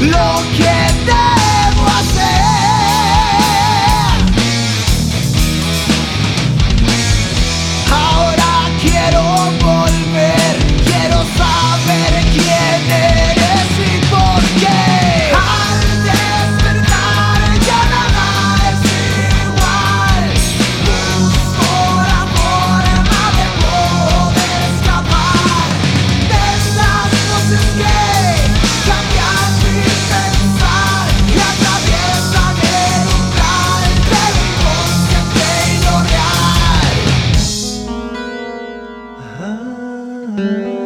lo que da Mm-hmm.